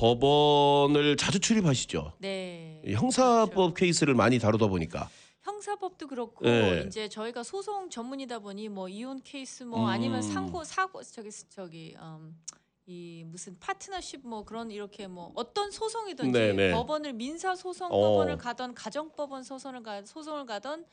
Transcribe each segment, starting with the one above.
법원을 자주 출입하시죠. 네. 형사법 그렇죠. 케이스를 많이 다루다 보니까. 형사법도 그렇고 네. 이제 저희가 소송 전문이다 보니 뭐 이혼 케이스 뭐 음. 아니면 상고 사고 저기 저기 음, 이 무슨 파트너십 뭐 그런 이렇게 뭐 어떤 소송이든지 네네. 법원을 민사 소송 어. 법원을 가던 가정 법원 소송을 가 소송을 가던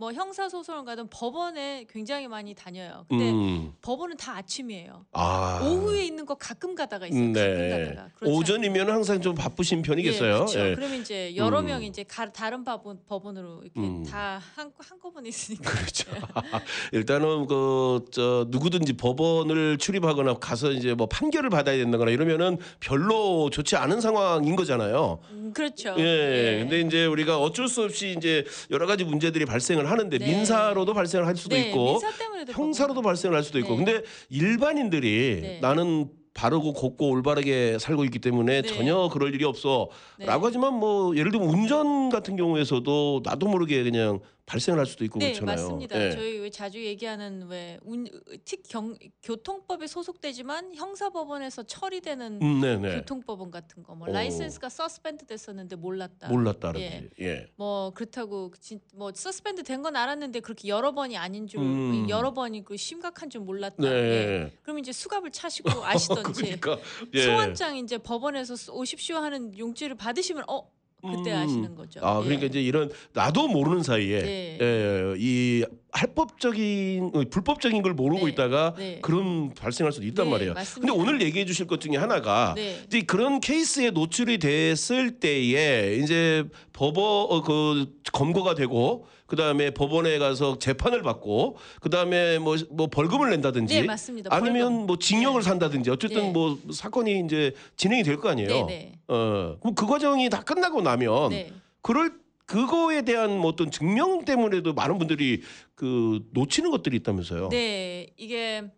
뭐 형사 소송을 가던 법원에 굉장히 많이 다녀요. 근데 음. 법원은 다 아침이에요. 아. 오후에 있는 거 가끔 가다가 있어요. 가끔 네. 가다가. 그렇지 오전이면 항상 좀 바쁘신 편이겠어요. 예, 그렇죠. 예. 그러면 이제 여러 음. 명이 이제 가, 다른 법원 법원으로 이렇게 음. 다 한, 한꺼번에 있으니까. 그렇죠. 일단은 그 저 누구든지 법원을 출입하거나 가서 이제 뭐 판결을 받아야 된다거나 이러면은 별로 좋지 않은 상황인 거잖아요. 음, 그렇죠. 예. 근데 이제 우리가 어쩔 수 없이 이제 여러 가지 문제들이 발생을 하는데 네. 민사로도 발생을 할 수도 네, 있고 민사 때문에도 형사로도. 발생을 할 수도 있고. 네. 근데 일반인들이 네. 나는 바르고 곱고 올바르게 살고 있기 때문에 네. 전혀 그럴 일이 없어라고 네. 하지만 뭐 예를 들면 운전 같은 경우에서도 나도 모르게 그냥 발생을 할 수도 있고 네, 그렇잖아요. 맞습니다. 예. 저희 왜 자주 얘기하는 왜 운, 특 경, 교통법에 소속되지만 형사법원에서 처리되는 음, 네 네. 교통법원 같은 거, 뭐 오. license가 suspend 됐었는데 몰랐다. 몰랐다든지. 예. 예. 뭐 그렇다고 진, 뭐 suspend 된 건 알았는데 그렇게 여러 번이 아닌 줄 음. 여러 번이고 심각한 줄 몰랐다. 네. 예. 그럼 이제 수갑을 차시고 아시던지 그러니까 예. 소환장 이제 법원에서 쏘- 오십시오 하는 용지를 받으시면 어 그때 음. 아시는 거죠. 아 그러니까 예. 이제 이런 나도 모르는 사이에 네. 예, 이 할법적인 어, 불법적인 걸 모르고 네. 있다가 네. 그런 발생할 수도 있단 네, 말이에요. 맞습니다. 근데 오늘 얘기해 주실 것 중에 하나가 네. 이제 그런 케이스에 노출이 됐을 때에 이제 법원 어, 그 검거가 되고 그다음에 법원에 가서 재판을 받고 그다음에 뭐, 뭐 벌금을 낸다든지 네, 맞습니다. 아니면. 뭐 징역을 네. 산다든지 어쨌든 네. 뭐 사건이 이제 진행이 될 거 아니에요. 어, 그럼 그 과정이 다 끝나고 나면 네. 그럴 그거에 대한 뭐 어떤 증명 때문에도 많은 분들이 그 놓치는 것들이 있다면서요. 네, 이게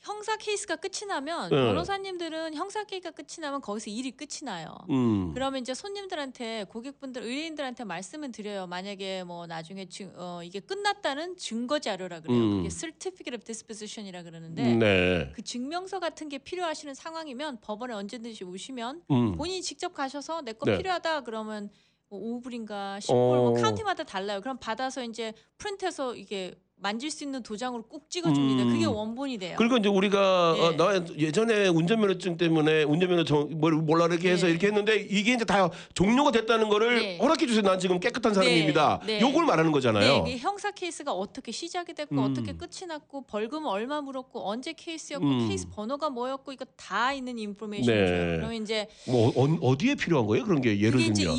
형사 케이스가 끝이 나면 네. 변호사님들은 형사 케이스가 끝이 나면 거기서 일이 끝이 나요. 음. 그러면 이제 손님들한테 고객분들 의뢰인들한테 말씀을 드려요. 만약에 뭐 나중에 증, 어, 이게 끝났다는 증거 자료라 그래요. 음. 그게 certificate of disposition이라 그러는데 네. 그 증명서 같은 게 필요하시는 상황이면 법원에 언제든지 오시면 음. 본인이 직접 가셔서 내거 네. 필요하다 그러면 뭐 5불인가 10불 어. 뭐 카운티마다 달라요. 그럼 받아서 이제 프린트해서 이게 만질 수 있는 도장으로 꼭 찍어줍니다. 음. 그게 원본이 돼요. 그리고 이제 우리가 네. 어, 나 예전에 운전면허증 때문에 운전면허 정, 뭘 몰라 이렇게 해서 네. 이렇게 했는데 이게 이제 다 종료가 됐다는 거를 네. 허락해 주세요. 난 지금 깨끗한 사람입니다. 네. 요걸 말하는 거잖아요. 네, 이 형사 케이스가 어떻게 시작이 됐고 음. 어떻게 끝이 났고 벌금을 얼마 물었고 언제 케이스였고 음. 케이스 번호가 뭐였고 이거 다 있는 인포메이션이죠. 네. 그러면 이제 뭐 어, 디에 필요한 거예요? 그런 게 예를 그게 이제 들면.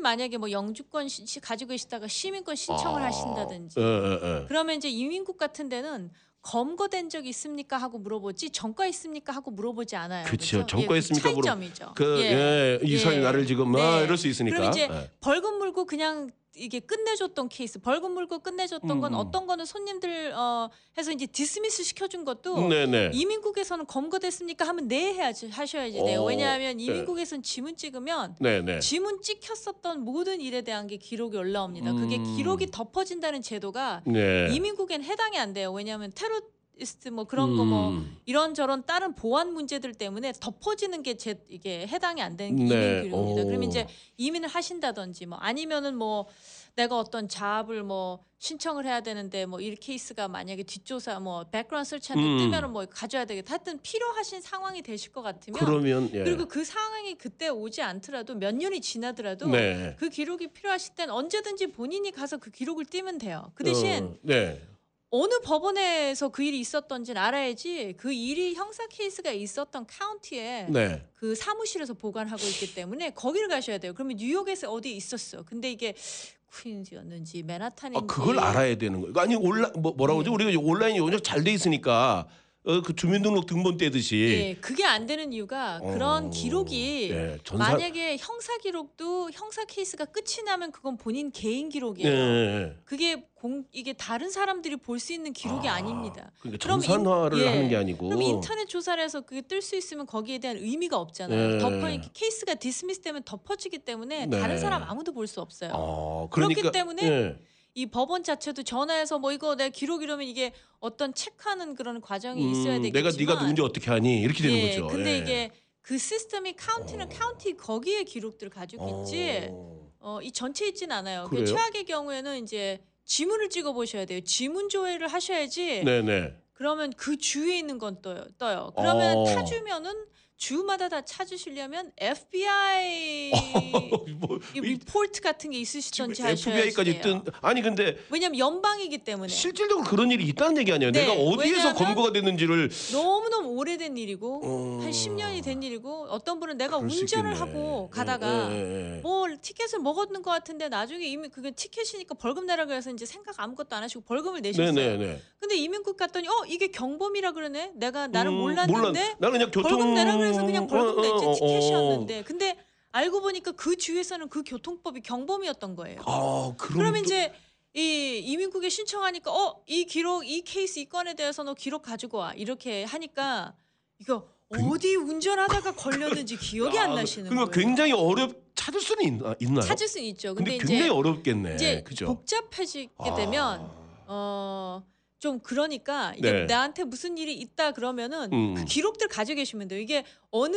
만약에 뭐 영주권 시, 시- 가지고 계시다가 시민권 신청을 아. 하신다든지 예, 예, 예. 그러면 이제 이민국 같은 데는 검거된 적 있습니까 하고 물어보지 전과 있습니까 하고 물어보지 않아요. 그쵸. 그죠? 전과 예, 있습니까 그 물어- 차이점이죠. 그 예, 이 사람이 예. 나를 지금 막 네. 이럴 수 있으니까. 그럼 이제 예. 벌금 물고 그냥 이게 끝내줬던 케이스, 벌금 물고 끝내줬던 건 음. 어떤 거는 손님들 어 해서 이제 dismiss 시켜준 것도 네네. 이민국에서는 검거됐습니까 하면 네 해야지 하셔야지 돼요. 어, 왜냐하면 네. 이민국에서는 지문 찍으면 네네. 지문 찍혔었던 모든 일에 대한 게 기록이 올라옵니다. 그게 음. 기록이 덮어진다는 제도가 네. 이민국엔 해당이 안 돼요. 왜냐하면 테러리스트 뭐 그런 거 뭐 음. 이런저런 다른 보안 문제들 때문에 덮어지는 게 제, 이게 해당이 안 되는 게 네. 이민 기록입니다. 오. 그러면 이제 이민을 하신다든지 뭐 아니면은 뭐 내가 어떤 job을 뭐 신청을 해야 되는데 뭐이 케이스가 만약에 뒷조사 뭐 background search하는데 음. 뜨면은 뭐 가져야 되겠다. 하여튼 필요하신 상황이 되실 것 같으면 그러면 예. 그리고 그 상황이 그때 오지 않더라도 몇 년이 지나더라도 네. 그 기록이 필요하실 땐 언제든지 본인이 가서 그 기록을 띄면 돼요. 그 대신 어, 네. 어느 법원에서 그 일이 있었던지는 알아야지 그 일이 형사 케이스가 있었던 카운티에 네. 그 사무실에서 보관하고 있기 때문에 거기를 가셔야 돼요. 그러면 뉴욕에서 어디 있었어. 근데 이게 퀸즈였는지 맨하탄인지 아 그걸 알아야 되는 거예요. 아니 온라 뭐, 뭐라고 그러죠? 네. 우리가 온라인이 워낙 잘 돼 있으니까 어, 그 주민등록 등본 떼듯이 예, 그게 안 되는 이유가 그런 어, 기록이 예, 전사 만약에 형사 기록도 형사 케이스가 끝이 나면 그건 본인 개인 예, 기록이에요. 예. 그게 공 이게 다른 사람들이 볼 수 있는 기록이 아, 아, 닙니다 그러니까 그럼 전산화를 인- 예. 하는 게 아니고 그럼 인터넷 조사를 해서 그게 뜰 수 있으면 거기에 대한 의미가 없잖아요. 예. 덮어 이렇게 케이스가 dismiss 되면 덮어지기 때문에 네. 다른 사람 아무도 볼 수 없어요. 아, 그렇기 그러니까, 때문에 예. 이 법원 자체도 전화해서 뭐 이거 내 기록 이러면 이게 어떤 체크하는 그런 과정이 있어야 음, 되겠지만 내가 네가 누군지 어떻게 하니 이렇게 되는 예, 거죠. 근데 예. 이게 그 시스템이 카운티는 카운티 거기에 기록들을 가지고 있지 어. 어, 이 전체 있진 않아요. 그? 최악의 경우에는 이제 지문을 찍어 보셔야 돼요. 지문 조회를 하셔야지. 네네. 그러면 그 주위에 있는 건 떠요. 떠요. 그러면 어. 타주면은 주마다 다 찾으시려면 FBI 뭐, 이 이- 리포트 같은 게 있으시던지 하셔야 FBI까지 돼요. 뜬 아니 근데 왜냐면 연방이기 때문에 실질적으로 그런 일이 있다는 얘기 아니에요. 네, 내가 어디에서 검거가 됐는지를 너무 너무 오래된 일이고 어, 한 10년이 된 일이고 어떤 분은 내가 운전을. 하고 어, 가다가 예, 예, 예. 뭐 티켓을 먹었는 것 같은데 나중에 이미 그게 티켓이니까 벌금 내라 그래서 이제 생각 아무것도 안 하시고 벌금을 내셨어요. 네네네. 근데 이민국 갔더니 어 이게 경범이라 그러네. 내가 나는 음, 몰랐는데 몰랐- 나는 그냥 교통 벌금 내라 그래 서 그냥 벌금 어, 냈지 어, 어, 티켓이었는데 근데 알고 보니까 그 주에서는 그 교통법이 경범이었던 거예요. 아 그럼 그러면 또- 이제 이 이민국에 신청하니까 어 이 기록 이 케이스 이 건에 대해서 너 기록 가지고 와 이렇게 하니까 이거 어디 운전하다가 걸렸는지 기억이 안 아, 나시는 그러니까 거예요. 굉장히 어렵 찾을 수는 있나, 있나요? 찾을 수 있죠. 근데, 근데, 굉장히 이제 어렵겠네. 이제 그죠? 복잡해지게 아. 되면 어. 좀 그러니까 이게 네. 나한테 무슨 일이 있다 그러면은 음. 그 기록들 가지고 계시면 돼요. 이게 어느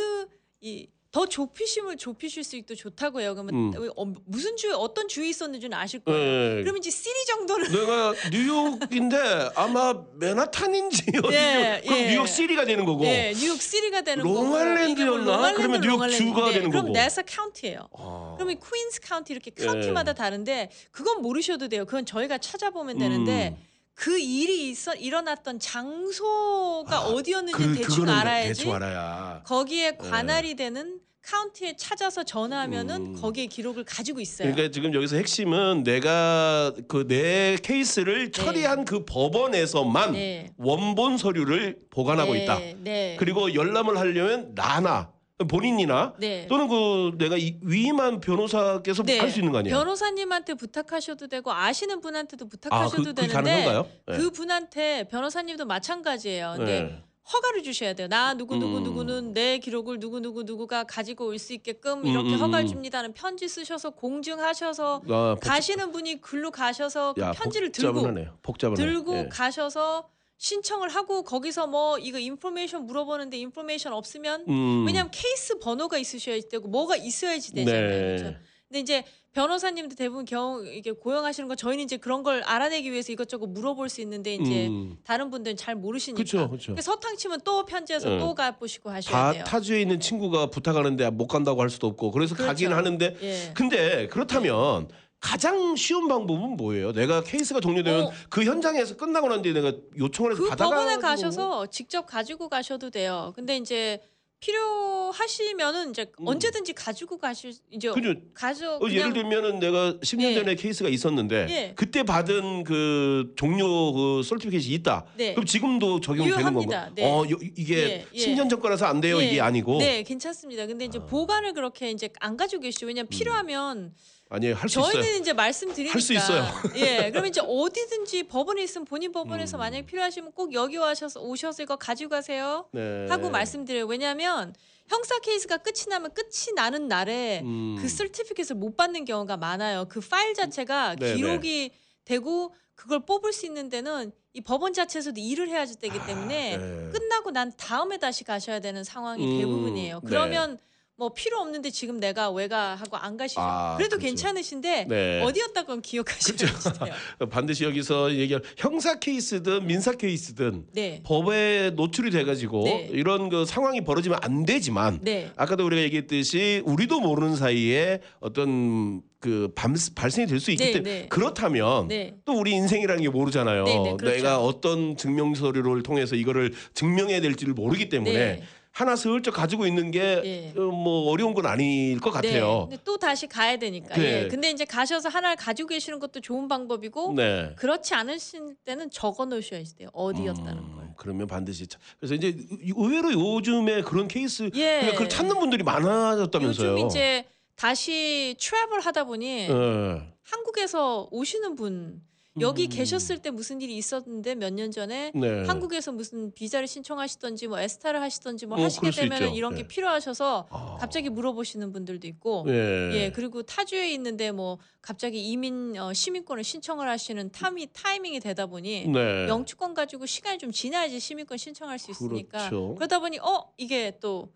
이 더 좁히심을 좁히실 수 있도 좋다고요. 그러면 음. 어, 무슨 주에 어떤 주에 있었는지는 아실 거예요. 예. 그러면 이제 city 정도는 내가 뉴욕인데 아마 맨하탄인지 어디 예, 그럼 예. 뉴욕 city가 되는 거고. 예, 뉴욕 city가 되는 거고 롱아일랜드였나? 이게 뭐 그러면 뉴욕 롱아일랜드. 주가 네, 되는 그럼 거고. Nassau 카운티예요. 아. 그러면 퀸스 카운티 이렇게 예. 카운티마다 다른데 그건 모르셔도 돼요. 그건 저희가 찾아보면 되는데 음. 그 일이 있어 일어났던 장소가 아, 어디였는지 그, 대충 그거는 알아야지. 대충 알아야. 거기에 관할이 되는 카운티에 찾아서 전화하면은 음. 거기에 기록을 가지고 있어요. 그러니까 지금 여기서 핵심은 내가 그 내 케이스를 처리한 그 법원에서만 네. 원본 서류를 보관하고 네, 있다. 네. 그리고 열람을 하려면 나나 본인이나 네. 또는 그 내가 이- 위임한 변호사께서 네. 할 수 있는 거 아니에요? 변호사님한테 부탁하셔도 되고 아시는 분한테도 아, 부탁하셔도 그, 그 되는데? 네. 그 분한테 변호사님도 마찬가지예요. 근데 네. 허가를 주셔야 돼요. 나 누구 누구 음. 누구는 내 기록을 누구 누구 누구가 가지고 올 수 있게끔 음, 이렇게 음, 허가를 음. 줍니다는 편지 쓰셔서 공증하셔서 아, 복- 가시는 분이 글로 가셔서 그 야, 편지를 들고 복잡하네요. 복잡하네. 들고 예. 가셔서 신청을 하고 거기서 뭐 이거 information 물어보는데 information 없으면 음. 왜냐하면 케이스 번호가 있으셔야 되고 뭐가 있어야지 되잖아요. 네. 그렇죠? 근데 이제 변호사님들 대부분 경우 이게 고용하시는 거 저희는 이제 그런 걸 알아내기 위해서 이것저것 물어볼 수 있는데 이제 음. 다른 분들은 잘 모르시니까. 그쵸, 그쵸. 그러니까 허탕 치면 또 편지해서 네. 또 가보시고 하셔야 다 돼요. 타주에 있는 친구가 부탁하는데 못 간다고 할 수도 없고 그래서 그렇죠. 가긴 하는데 예. 근데 그렇다면 가장 쉬운 방법은 뭐예요? 내가 케이스가 종료되면 어. 그 현장에서 끝나고 난 뒤에 내가 요청을 해서 그 받아가 법원에 가셔서 직접 가지고 가셔도 돼요. 근데 이제 필요하시면은 이제 음. 언제든지 가지고 가실 이제 그죠? 가져 어, 그냥 예를 들면은 내가 10년 네. 전에 케이스가 있었는데 예. 그때 받은 그 종료 그 certificate 있다. 네. 그럼 지금도 적용되는 유효합니다. 건가? 네. 어 요- 이게 예, 예. 10년 전 거라서 안 돼요 예. 이게 아니고 네, 괜찮습니다. 근데 이제 아. 보관을 그렇게 이제 안 가지고 계시죠. 왜냐면 필요하면 아니 할수 저희는 있어요. 이제 말씀드리니까 할수 있어요. 예, 그러면 이제 어디든지 법원에 있으면 본인 법원에서 음. 만약에 필요하시면 꼭 여기 와셔서 오셔서 이거 가지고 가세요 네. 하고 말씀드려요. 왜냐하면 형사 케이스가 끝이 나면 끝이 나는 날에 음. 그 설티피켓을 못 받는 경우가 많아요. 그 파일 자체가 네네. 기록이 되고 그걸 뽑을 수 있는 데는 이 법원 자체에서도 일을 해야 되기 때문에 네. 끝나고 난 다음에 다시 가셔야 되는 상황이 음, 대부분이에요. 네. 그러면 뭐 필요 없는데 지금 내가 왜가 하고 안 가시죠. 아, 그래도 그렇죠. 괜찮으신데 네. 어디였다 그럼 기억하셔야 돼요. 반드시 여기서 얘기할 형사 케이스든 민사 케이스든 네. 법에 노출이 돼가지고 네. 이런 그 상황이 벌어지면 안 되지만 네. 아까도 우리가 얘기했듯이 우리도 모르는 사이에 어떤 그 밤, 발생이 될 수 있기 네, 때문에 네. 그렇다면 네. 또 우리 인생이라는 게 모르잖아요. 그렇죠. 내가 어떤 증명 서류를 통해서 이거를 증명해야 될지를 모르기 때문에 네. 하나 슬쩍 가지고 있는 게 예. 뭐 어려운 건 아닐 것 네. 같아요. 근데 또 다시 가야 되니까. 네. 예. 근데 이제 가셔서 하나를 가지고 계시는 것도 좋은 방법이고 네. 그렇지 않으실 때는 적어 놓으셔야 돼요. 어디였다는 음, 걸. 그러면 반드시 차- 그래서 이제 의외로 요즘에 그런 케이스 예. 그러니까 그걸 찾는 분들이 많아졌다면서요. 요즘 이제 다시 travel 하다 보니 예. 한국에서 오시는 분 여기 음. 계셨을 때 무슨 일이 있었는데 몇 년 전에 네. 한국에서 무슨 비자를 신청하시던지 뭐 ESTA를 하시던지 뭐뭐 하시게 있죠. 이런 네. 게 필요하셔서 아. 갑자기 물어보시는 분들도 있고 예. 예 그리고 타주에 있는데 뭐 갑자기 이민 어, 시민권을 신청을 하시는 타미 타이밍이 되다 보니 네. 영주권 가지고 시간이 좀 지나야지 시민권 신청할 수 있으니까 그렇죠. 그러다 보니 어 이게 또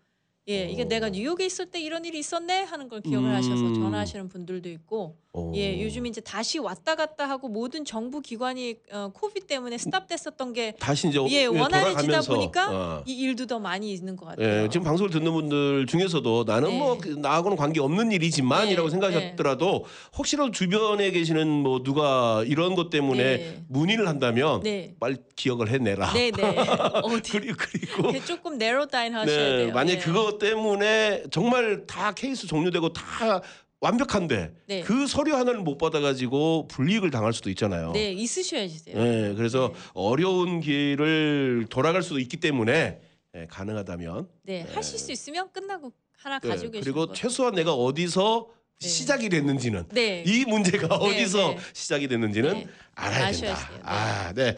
예, 이게 어. 내가 뉴욕에 있을 때 이런 일이 있었네 하는 걸 기억을 하셔서 음. 전화하시는 분들도 있고, 어. 예, 요즘 이제 다시 왔다 갔다 하고 모든 정부 기관이 어, 코비드 때문에 스탑됐었던 게 다시 이제 예, 원활해지다 돌아가면서, 보니까 어. 이 일도 더 많이 있는 것 같아요. 예, 지금 방송을 듣는 분들 중에서도 나는 네. 뭐 그- 나하고는 관계 없는 일이지만이라고 네, 생각하셨더라도 혹시라도 주변에 계시는 뭐 누가 이런 것 때문에 네. 문의를 한다면 네, 빨리 기억을 해내라. 네, 네. 어디 그리고 그리고 이렇게 조금 내로 다인 하셔야 네, 돼요. 만약 예. 에 그것 때문에 정말 다 케이스 종료되고 다 완벽한데 네. 그 서류 하나를 못 받아가지고 불이익을 당할 수도 있잖아요. 네, 있으셔야지 돼요. 예, 그래서 네. 어려운 길을 돌아갈 수도 있기 때문에 예, 가능하다면 네, 하실 수 있으면 끝나고 하나 예, 가지고 계시는 그리고 거. 최소한 내가 어디서 네. 시작이 됐는지는 네. 이 문제가 어디서 네. 시작이 됐는지는 네. 알아야 된다. 네. 아, 네.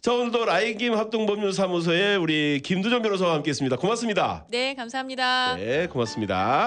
자 오늘도 라이김 합동법률사무소의 우리 김두정 변호사와 함께했습니다. 고맙습니다. 네, 감사합니다. 네, 고맙습니다.